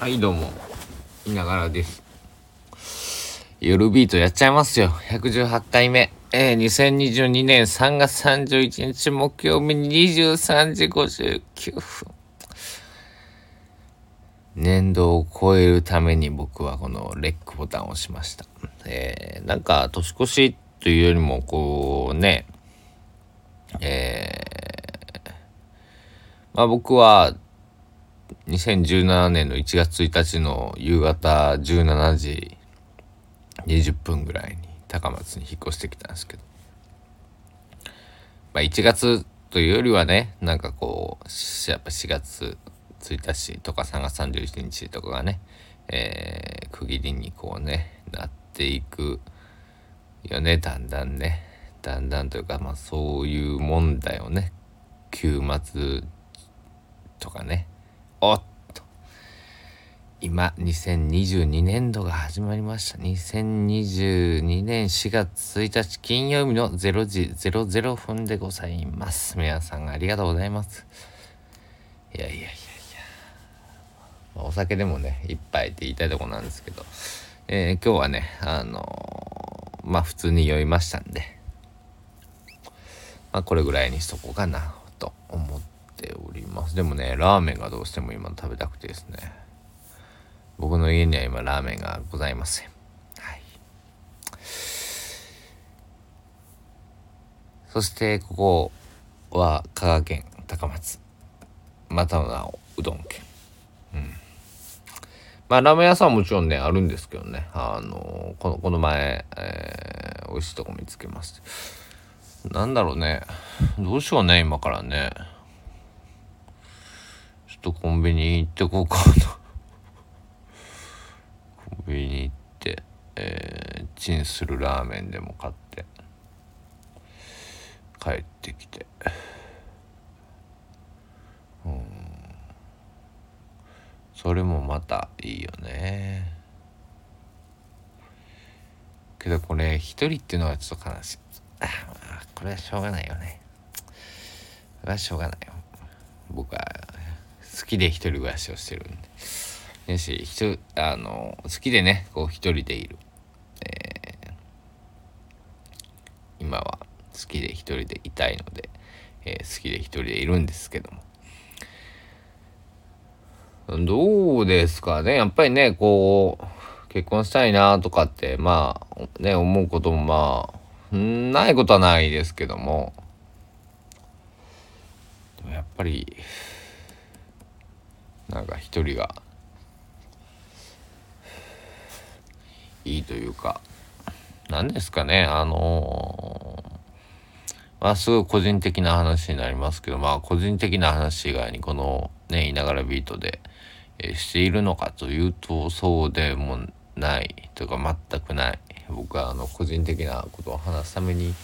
はいどうも。いながらです。夜ビートやっちゃいますよ。118回目。えー、2022年3月31日木曜日23時59分。年度を超えるために僕はこのレックボタンを押しました。えー、なんか年越しというよりもこうねえー、まあ僕は2017年の1月1日の夕方17時20分ぐらいに高松に引っ越してきたんですけど、まあ、1月というよりはねなんかこうやっぱ4月1日とか3月31日とかがね、えー、区切りにこうねなっていくよね。だんだんね。だんだんというかまあそういうもんだよね。休末とかね。おっと。今2022年度が始まりました。2022年4月1日金曜日の0時00分でございます。皆さんありがとうございます。いやいやいやいや、まあ、お酒でもね一杯って言いたいとこなんですけど、えー、今日はねあのー、まあ普通に酔いましたんで。まあこれぐらいにしとこうかな。ます。でもねラーメンがどうしても今食べたくてですね。僕の家には今ラーメンがございません。はい。そしてここは香川県高松。またのうどん県。うん。まあラーメン屋さんはもちろんねあるんですけどね。あのこのこの前、えー、美味しいとこ見つけまして。なんだろうね。どうしようね今からね。とコンビニ行ってこうかな。コンビニ行ってえー、チンするラーメンでも買って帰ってきて。うん。それもまたいいよね。けどこれ一人っていうのはちょっと悲しい。これはしょうがないよね。これはしょうがないよ。僕は好きで一人暮らしをしてるんで。よし、人、あの、好きでね、こう一人でいる。えー、今は好きで一人でいたいので、えー、好きで一人でいるんですけども。どうですかねやっぱりね、こう、結婚したいなとかって、まあ、ね、思うこともまあ、ないことはないですけども、でもやっぱり、なんか一人がいいというか何ですかねあのー、まあすごい個人的な話になりますけどまあ個人的な話以外にこのねいながらビートで、えー、しているのかというとそうでもないというか全くない僕はあの個人的なことを話すために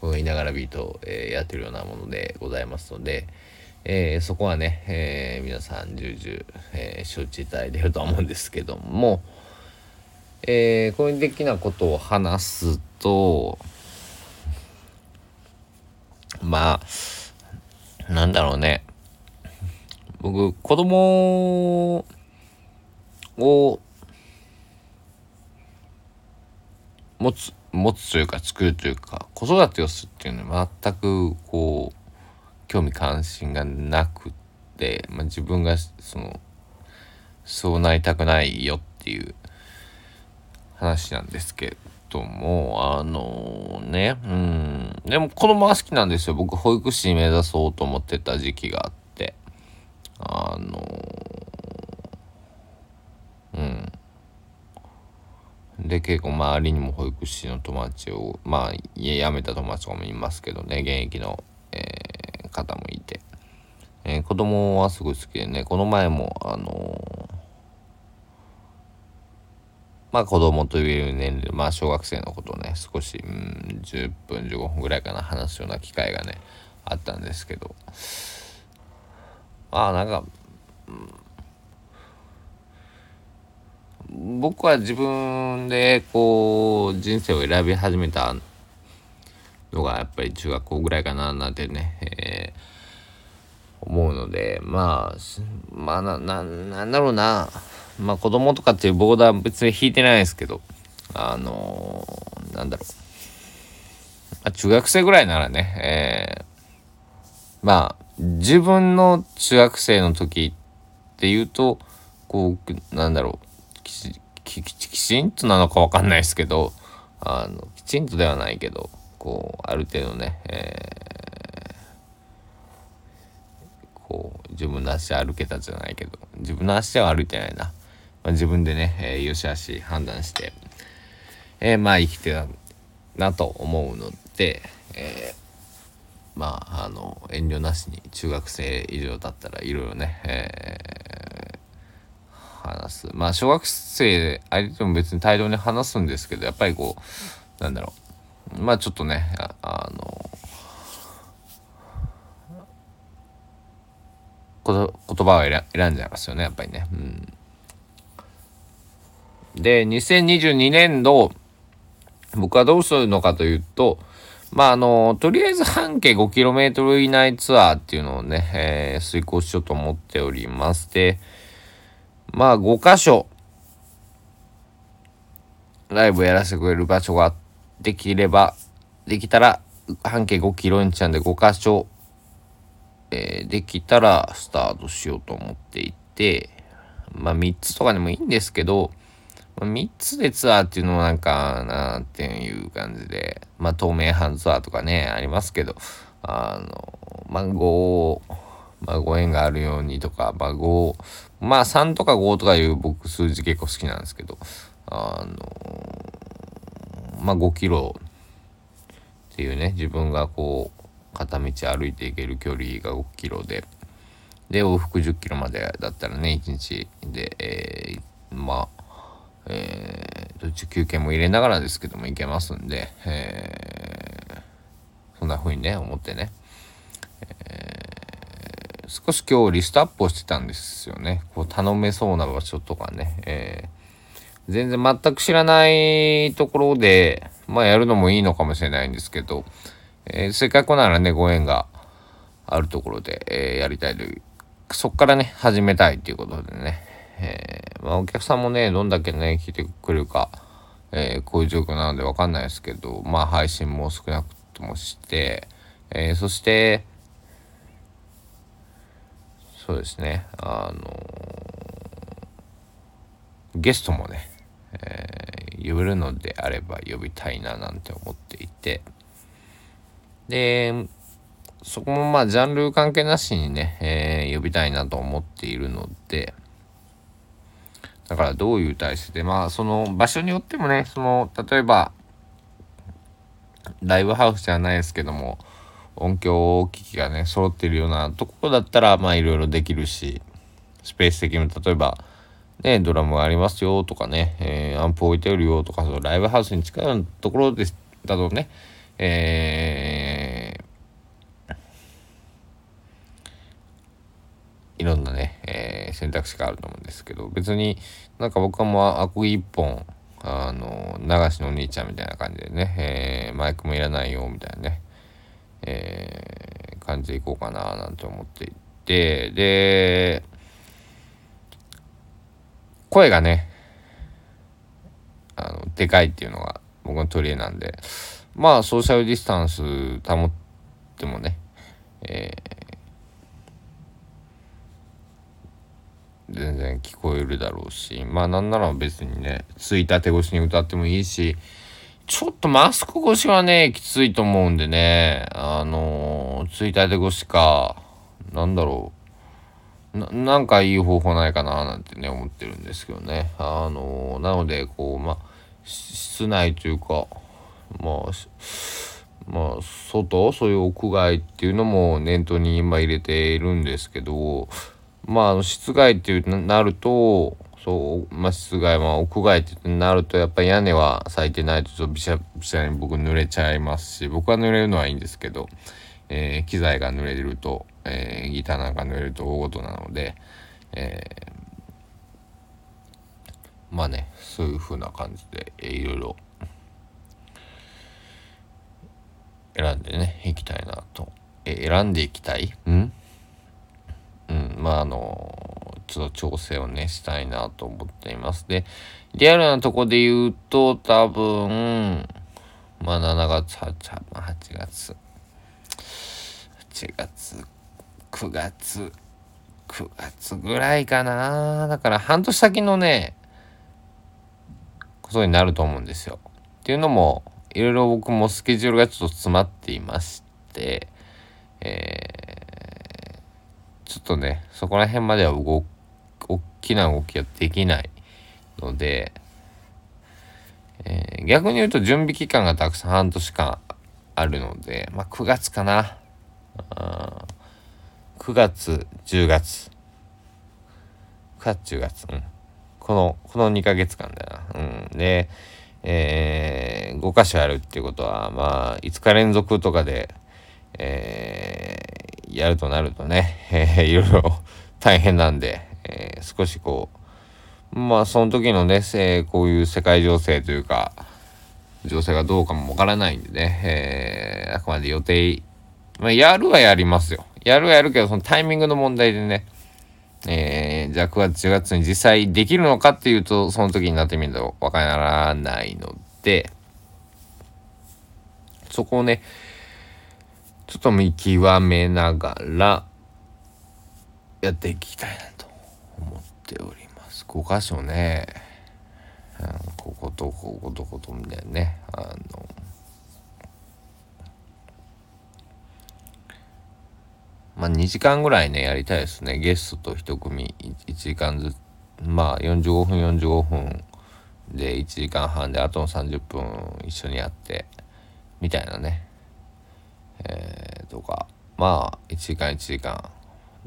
このいながらビートを、えー、やってるようなものでございますので、えー、そこはね、えー、皆さん重々、えー、承知いただいてると思うんですけども、えー、個人的なことを話すとまあなんだろうね。僕子供を持つ持つというか作るというか子育てをするっていうのは全くこう興味関心がなくって、まあ、自分がそのそうなりたくないよっていう話なんですけどもあのねうん。でも子供が好きなんですよ。僕保育士目指そうと思ってた時期があって。あのうん。で結構周りにも保育士の友達をまあ辞めた友達とかもいますけどね現役の、方もいて、えー、子供はすごい好きでねこの前もあのー、まあ子供と言える年齢まあ小学生のことをね少し、うん、10分15分ぐらいかな話すような機会がねあったんですけど。まあなんか、うん、僕は自分でこう人生を選び始めたのがやっぱり中学校ぐらいかななんてね、えー、思うのでまあまあなななんだろうな。まあ子供とかっていうボーダー別に引いてないですけどあのー、なんだろう、まあ、中学生ぐらいならね、えー、まあ自分の中学生の時っていうとこうなんだろう。きききちんとなのか分かんないですけどあのきちんとではないけどこうある程度ね、えー、こう自分の足歩けたじゃないけど自分の足は歩いてないな、まあ、自分でね、えー、よしあし判断して、えー、まあ生きてたなと思うので、えー、まああの遠慮なしに中学生以上だったらいろいろね、えー、話す。まあ小学生相手も別に大量に話すんですけどやっぱりこうなんだろうまあちょっとねあの言葉を選んじゃいますよねやっぱりね。うん、で2022年度僕はどうするのかというとまああのとりあえず半径 5km 以内ツアーっていうのをね、えー、遂行しようと思っておりましてまあ5箇所ライブやらせてくれる場所があっできればできたら半径 5km にちゃんで5箇所えー、できたらスタートしようと思っていて、まあ3つとかでもいいんですけど、まあ、3つでツアーっていうのもなんかなっていう感じで、まあ透明版ツアーとかね、ありますけど、あの、まあ5、まあご縁があるようにとか、まあ5、まあ3とか5とかいう僕数字結構好きなんですけど、あの、まあ5キロっていうね、自分がこう、片道歩いていける距離が5キロで。で往復10キロまでだったらね1日で、えー、まあえー、途中休憩も入れながらですけども行けますんで、えー、そんな風にね思ってね、えー、少し今日リストアップをしてたんですよね。こう頼めそうな場所とかね、えー、全然全く知らないところでまあやるのもいいのかもしれないんですけどえー、せっかくならね、ご縁があるところで、えー、やりたいという、そっからね、始めたいということでね、えー、まあ、お客さんもね、どんだけね、来てくれるか、えこういう状況なのでわかんないですけど、まあ、配信も少なくともして、えそして、そうですね、あのゲストもね、え呼べるのであれば呼びたいななんて思っていて、で、そこもまあジャンル関係なしにね、えー、呼びたいなと思っているので、だからどういう体制で、まあその場所によってもね、その、例えば、ライブハウスじゃないですけども、音響機器がね、揃ってるようなところだったら、まあいろいろできるし、スペース的にも例えば、ね、ドラムがありますよとかね、えー、アンプ置いてあるよとか、そのライブハウスに近いところですだとね、えー、いろんなね、えー、選択肢があると思うんですけど別になんか僕はもうアコギ一本あの流しのお兄ちゃんみたいな感じでね、えー、マイクもいらないよみたいなね、えー、感じでいこうかななんて思っていてで声がねあのでかいっていうのが僕の取り柄なんで。まあソーシャルディスタンス保ってもね、えー、全然聞こえるだろうしまあなんなら別にねついたて越しに歌ってもいいしちょっとマスク越しはねきついと思うんでねあのついたて越しかなんだろう。なんかいい方法ないかななんてね思ってるんですけどね。あのなのでこうまあ室内というかまあまあ外？そういう屋外っていうのも念頭に今入れているんですけどまあ室外っていうなるとそうまあ室外まあ屋外ってなるとやっぱり屋根は咲いてないとちょっとびしゃびしゃに僕濡れちゃいますし僕は濡れるのはいいんですけど、えー、機材が濡れると、えー、ギターなんか濡れると大事なので、えー、まあねそういう風な感じで、えー、いろいろ選んでねいきたいなと、え選んでいきたい？うん？うんまああのちょっと調整をね、したいなと思っています。で、リアルなとこで言うと、多分、まあ7月、8, 8月、8月、9月、9月ぐらいかな。だから半年先のね、ことになると思うんですよ。っていうのも、いろいろ僕もスケジュールがちょっと詰まっていまして、えー、ちょっとね、そこら辺までは動、大きな動きはできないので、えー、逆に言うと準備期間がたくさん半年間あるので、まあ9月かな。9月、10月。9月、10月。うん。この、この2ヶ月間だな。うん。で、えー、5箇所やるっていうことは、まあ、5日連続とかで、えー、やるとなるとね、えー、いろいろ 大変なんで、えー、少しこう、まあ、その時のね、えこういう世界情勢というか、情勢がどうかもわからないんでね、えー、あくまで予定、まあ、やるはやりますよ。やるはやるけど、そのタイミングの問題でね、えー、じゃあ9月10月に実際できるのかっていうと、その時になってみるとわからないので、そこをね、ちょっと見極めながら、やっていきたいなと思っております。5箇所ね、うん、こことこことこことみたいなね、あの、まあ、2時間ぐらいね、やりたいですね。ゲストと1組1時間ずつ、まあ、45分、45分で1時間半で、あとの30分一緒にやって、みたいなね。えー、とか、まあ、1時間1時間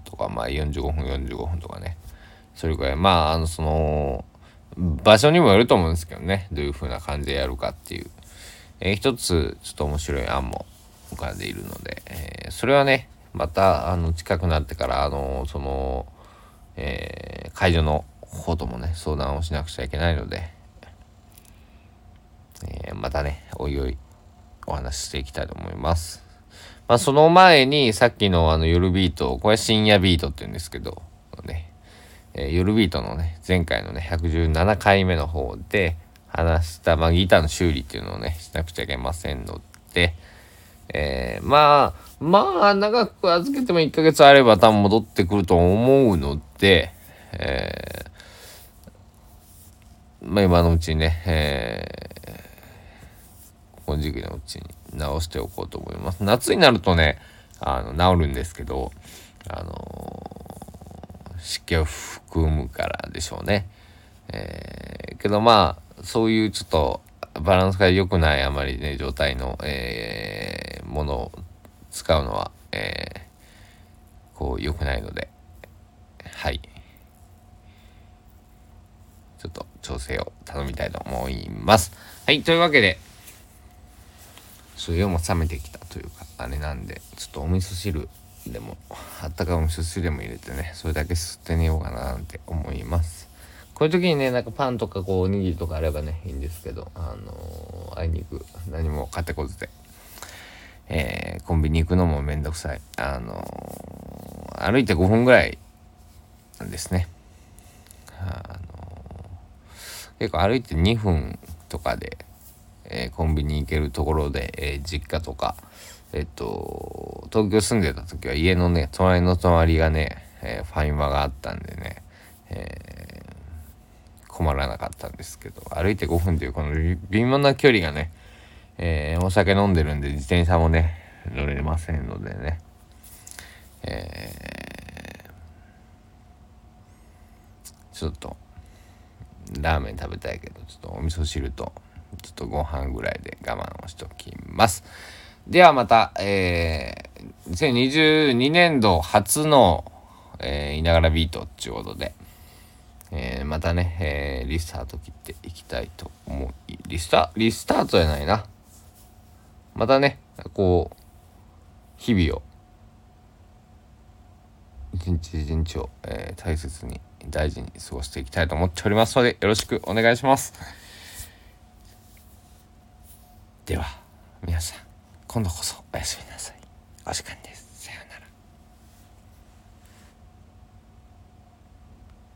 とか、まあ、45分、45分とかね。それぐらい、まあ、あの、その、場所にもよると思うんですけどね。どういう風な感じでやるかっていう。えー、一つ、ちょっと面白い案も浮かんでいるので、えー、それはね、またあの近くなってからあのその、えー、会場の方ともね相談をしなくちゃいけないので、えー、またねおいおいお話ししていきたいと思います。まあ、その前にさっきのあの夜ビートこれ深夜ビートって言うんですけどね、えー、夜ビートのね前回のね117回目の方で話した、まあ、ギターの修理っていうのをねしなくちゃいけませんので、えー、まあまあ、長く預けても1ヶ月あれば多分戻ってくると思うので、えー、まあ今のうちにね、えー、この時期のうちに直しておこうと思います。夏になるとね、あの、治るんですけど、あのー、湿気を含むからでしょうね。えー、けどまあ、そういうちょっとバランスが良くないあまりね、状態の、えー、ものを使うのは、えー、こう良くないのではい。ちょっと調整を頼みたいと思います。はいというわけでそうも冷めてきたというかあれなんでちょっとお味噌汁でもあったかいお味噌汁でも入れてねそれだけ吸って寝ようかななんて思います。こういう時にねなんかパンとかこうおにぎりとかあればねいいんですけどあのー、あいにく何も買ってこずでえー、コンビニ行くのもめんどくさい。あのー、歩いて5分ぐらいなんですね。あのー、結構歩いて2分とかで、えコンビニ行けるところで、え実家とか、えっと、東京住んでた時は家のね、隣の隣がね、えファイマがあったんでね、え困らなかったんですけど、歩いて5分というこの微妙な距離がね、えー、お酒飲んでるんで自転車もね、乗れませんのでね、えー、ちょっと、ラーメン食べたいけど、ちょっとお味噌汁と、ちょっとご飯ぐらいで我慢をしておきます。ではまた、えー、2022年度初の、えー、いながらビートっていうことで、えー、またね、えー、リスタート切っていきたいと思う。リスタ、リスタートじゃないな。またね、こう、日々を、一日一日を、えー、大切に、大事に過ごしていきたいと思っておりますので、よろしくお願いします。では、皆さん、今度こそおやすみなさい。お時間です。